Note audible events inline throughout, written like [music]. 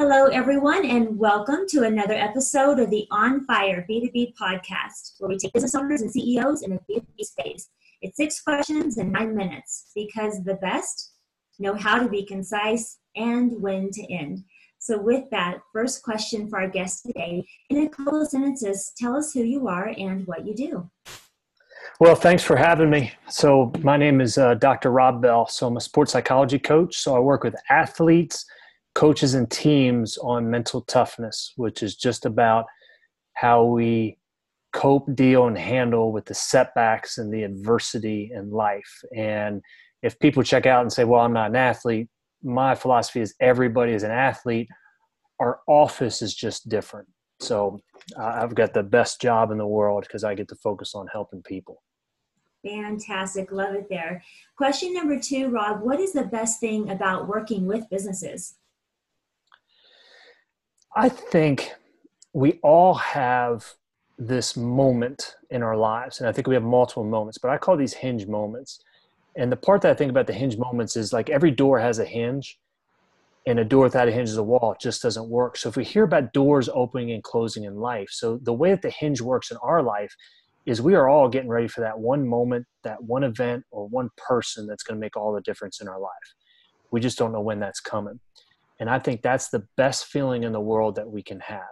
Hello, everyone, and welcome to another episode of the On Fire B2B podcast, where we take business owners and CEOs in a B2B space. It's six questions in nine minutes because the best know how to be concise and when to end. So, with that, first question for our guest today in a couple of sentences, tell us who you are and what you do. Well, thanks for having me. So, my name is uh, Dr. Rob Bell. So, I'm a sports psychology coach. So, I work with athletes, coaches, and teams on mental toughness, which is just about how we cope, deal, and handle with the setbacks and the adversity in life. And if people check out and say, Well, I'm not an athlete, my philosophy is everybody is an athlete. Our office is just different. So, uh, I've got the best job in the world because I get to focus on helping people. Fantastic. Love it there. Question number two, Rob What is the best thing about working with businesses? I think we all have this moment in our lives, and I think we have multiple moments, but I call these hinge moments. And the part that I think about the hinge moments is like every door has a hinge, and a door without a hinge is a wall. It just doesn't work. So if we hear about doors opening and closing in life, so the way that the hinge works in our life is we are all getting ready for that one moment, that one event, or one person that's going to make all the difference in our life. We just don't know when that's coming. And I think that's the best feeling in the world that we can have.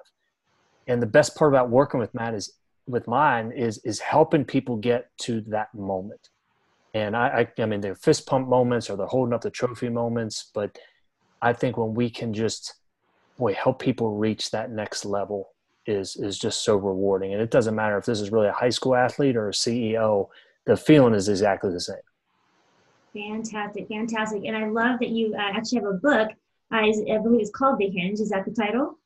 And the best part about working with Matt is with mine is is helping people get to that moment. And I, I, I mean, they're fist pump moments or they're holding up the trophy moments, but I think when we can just, boy, help people reach that next level is is just so rewarding. And it doesn't matter if this is really a high school athlete or a CEO, the feeling is exactly the same. Fantastic, fantastic. And I love that you uh, actually have a book. Uh, I believe it's called The Hinge. Is that the title?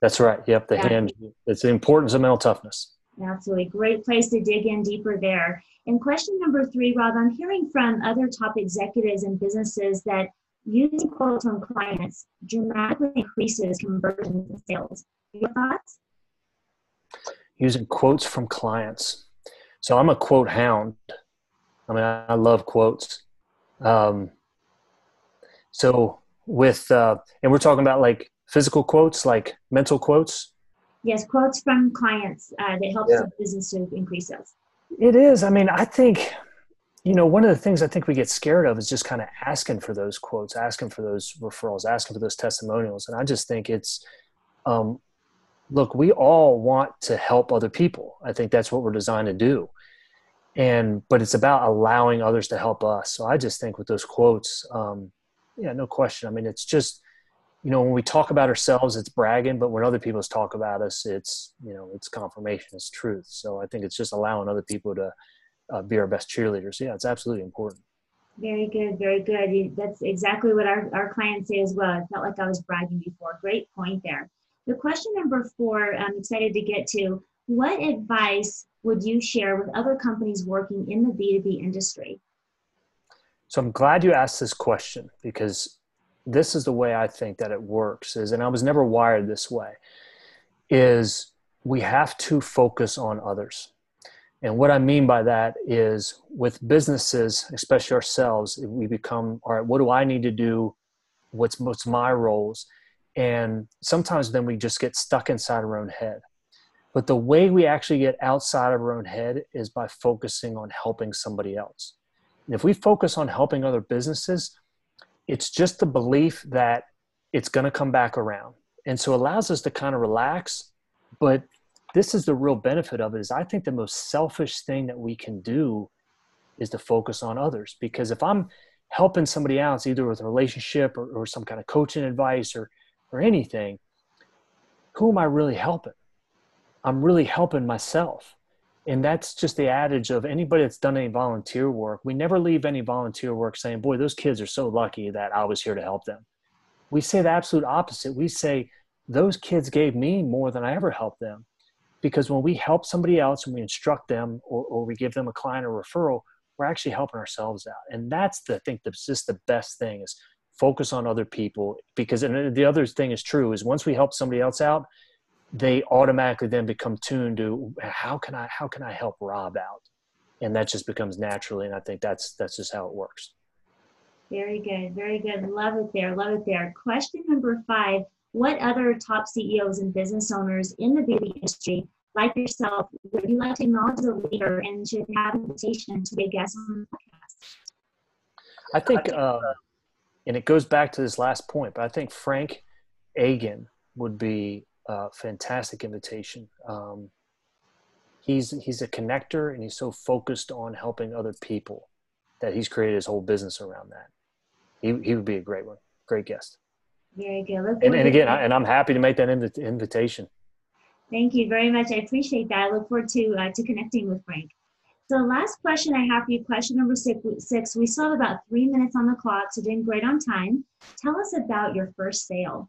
That's right. Yep, The yeah. Hinge. It's the importance of mental toughness. Absolutely. Great place to dig in deeper there. And question number three, Rob, I'm hearing from other top executives and businesses that using quotes from clients dramatically increases conversions and sales. Your thoughts? using quotes from clients. So I'm a quote hound. I mean, I, love quotes. Um, so with, uh, and we're talking about like physical quotes, like mental quotes. Yes, quotes from clients uh, that helps yeah. the business to increase sales. It is. I mean, I think, you know, one of the things I think we get scared of is just kind of asking for those quotes, asking for those referrals, asking for those testimonials. And I just think it's um, look, we all want to help other people. I think that's what we're designed to do. And, but it's about allowing others to help us. So I just think with those quotes, um, yeah, no question. I mean, it's just, you know, when we talk about ourselves, it's bragging, but when other people talk about us, it's, you know, it's confirmation, it's truth. So I think it's just allowing other people to uh, be our best cheerleaders. Yeah, it's absolutely important. Very good, very good. That's exactly what our, our clients say as well. I felt like I was bragging before. Great point there. The question number four, I'm excited to get to. What advice would you share with other companies working in the B2B industry? So I'm glad you asked this question because this is the way I think that it works is and I was never wired this way is we have to focus on others. And what I mean by that is with businesses, especially ourselves, we become all right, what do I need to do? What's what's my roles? And sometimes then we just get stuck inside our own head. But the way we actually get outside of our own head is by focusing on helping somebody else. And if we focus on helping other businesses, it's just the belief that it's going to come back around. And so it allows us to kind of relax. But this is the real benefit of it is I think the most selfish thing that we can do is to focus on others. Because if I'm helping somebody else, either with a relationship or, or some kind of coaching advice or or anything, who am I really helping? I'm really helping myself. And that's just the adage of anybody that's done any volunteer work. We never leave any volunteer work saying, boy, those kids are so lucky that I was here to help them. We say the absolute opposite. We say, those kids gave me more than I ever helped them. Because when we help somebody else and we instruct them or, or we give them a client or referral, we're actually helping ourselves out. And that's the, I think that's just the best thing is focus on other people because and the other thing is true is once we help somebody else out they automatically then become tuned to how can i how can i help rob out? And that just becomes naturally and i think that's that's just how it works. Very good very good. Love it there love it there. Question number five what other top CEOs and business owners in the B2B industry, like yourself, would you like to acknowledge as a leader and should have an invitation to be a guest on the podcast? I think, uh, and it goes back to this last point, but I think Frank Agin would be a fantastic invitation. Um, he's he's a connector, and he's so focused on helping other people that he's created his whole business around that. He he would be a great one, great guest. Very good. Look And, and again, I, and I'm happy to make that invi- invitation. Thank you very much. I appreciate that. I look forward to uh, to connecting with Frank. So last question I have for you, question number six, six. We still have about three minutes on the clock, so doing great on time. Tell us about your first sale.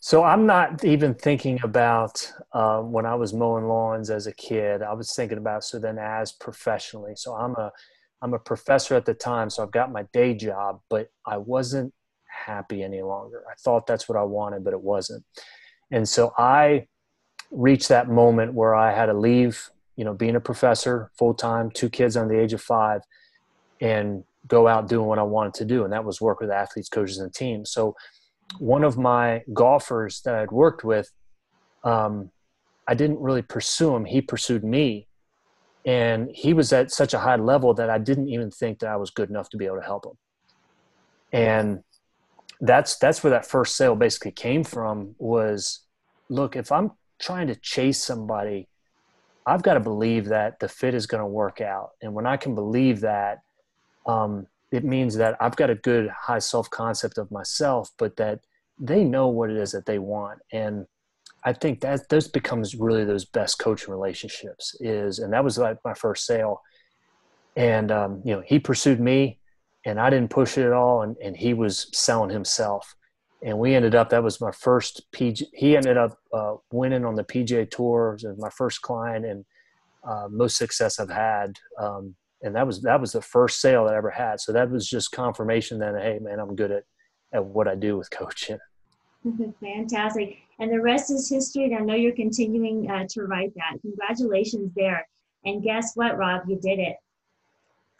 So I'm not even thinking about uh, when I was mowing lawns as a kid. I was thinking about so then as professionally. So I'm a I'm a professor at the time, so I've got my day job, but I wasn't happy any longer. I thought that's what I wanted, but it wasn't. And so I reached that moment where I had to leave, you know, being a professor full time, two kids under the age of five, and go out doing what I wanted to do, and that was work with athletes, coaches, and teams. So one of my golfers that I'd worked with, um, I didn't really pursue him. He pursued me. And he was at such a high level that I didn't even think that I was good enough to be able to help him. And that's that's where that first sale basically came from was look, if I'm trying to chase somebody, I've got to believe that the fit is going to work out. And when I can believe that, um, it means that I've got a good high self concept of myself, but that they know what it is that they want. And I think that those becomes really those best coaching relationships is, and that was like my first sale. And, um, you know, he pursued me and I didn't push it at all. And, and he was selling himself. And we ended up, that was my first PG, he ended up uh, winning on the PGA tour as my first client and uh, most success I've had. Um, and that was that was the first sale that I ever had. So that was just confirmation that hey man, I'm good at at what I do with coaching. [laughs] Fantastic, and the rest is history. And I know you're continuing uh, to write that. Congratulations there. And guess what, Rob? You did it.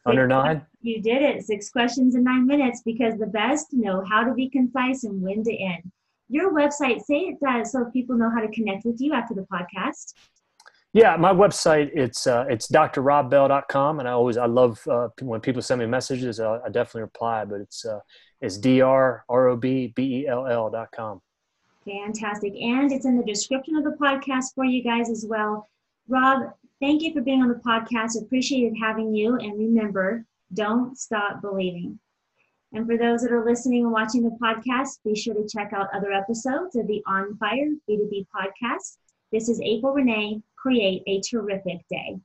Under nine. You did it. Six questions in nine minutes because the best know how to be concise and when to end. Your website, say it does so people know how to connect with you after the podcast. Yeah, my website it's uh, it's drrobbell.com, and I always I love uh, when people send me messages. I, I definitely reply, but it's uh, it's d-r-r-o-b-b-e-l-l.com. Fantastic, and it's in the description of the podcast for you guys as well. Rob, thank you for being on the podcast. Appreciated having you, and remember, don't stop believing. And for those that are listening and watching the podcast, be sure to check out other episodes of the On Fire B2B podcast. This is April Renee. Create a terrific day.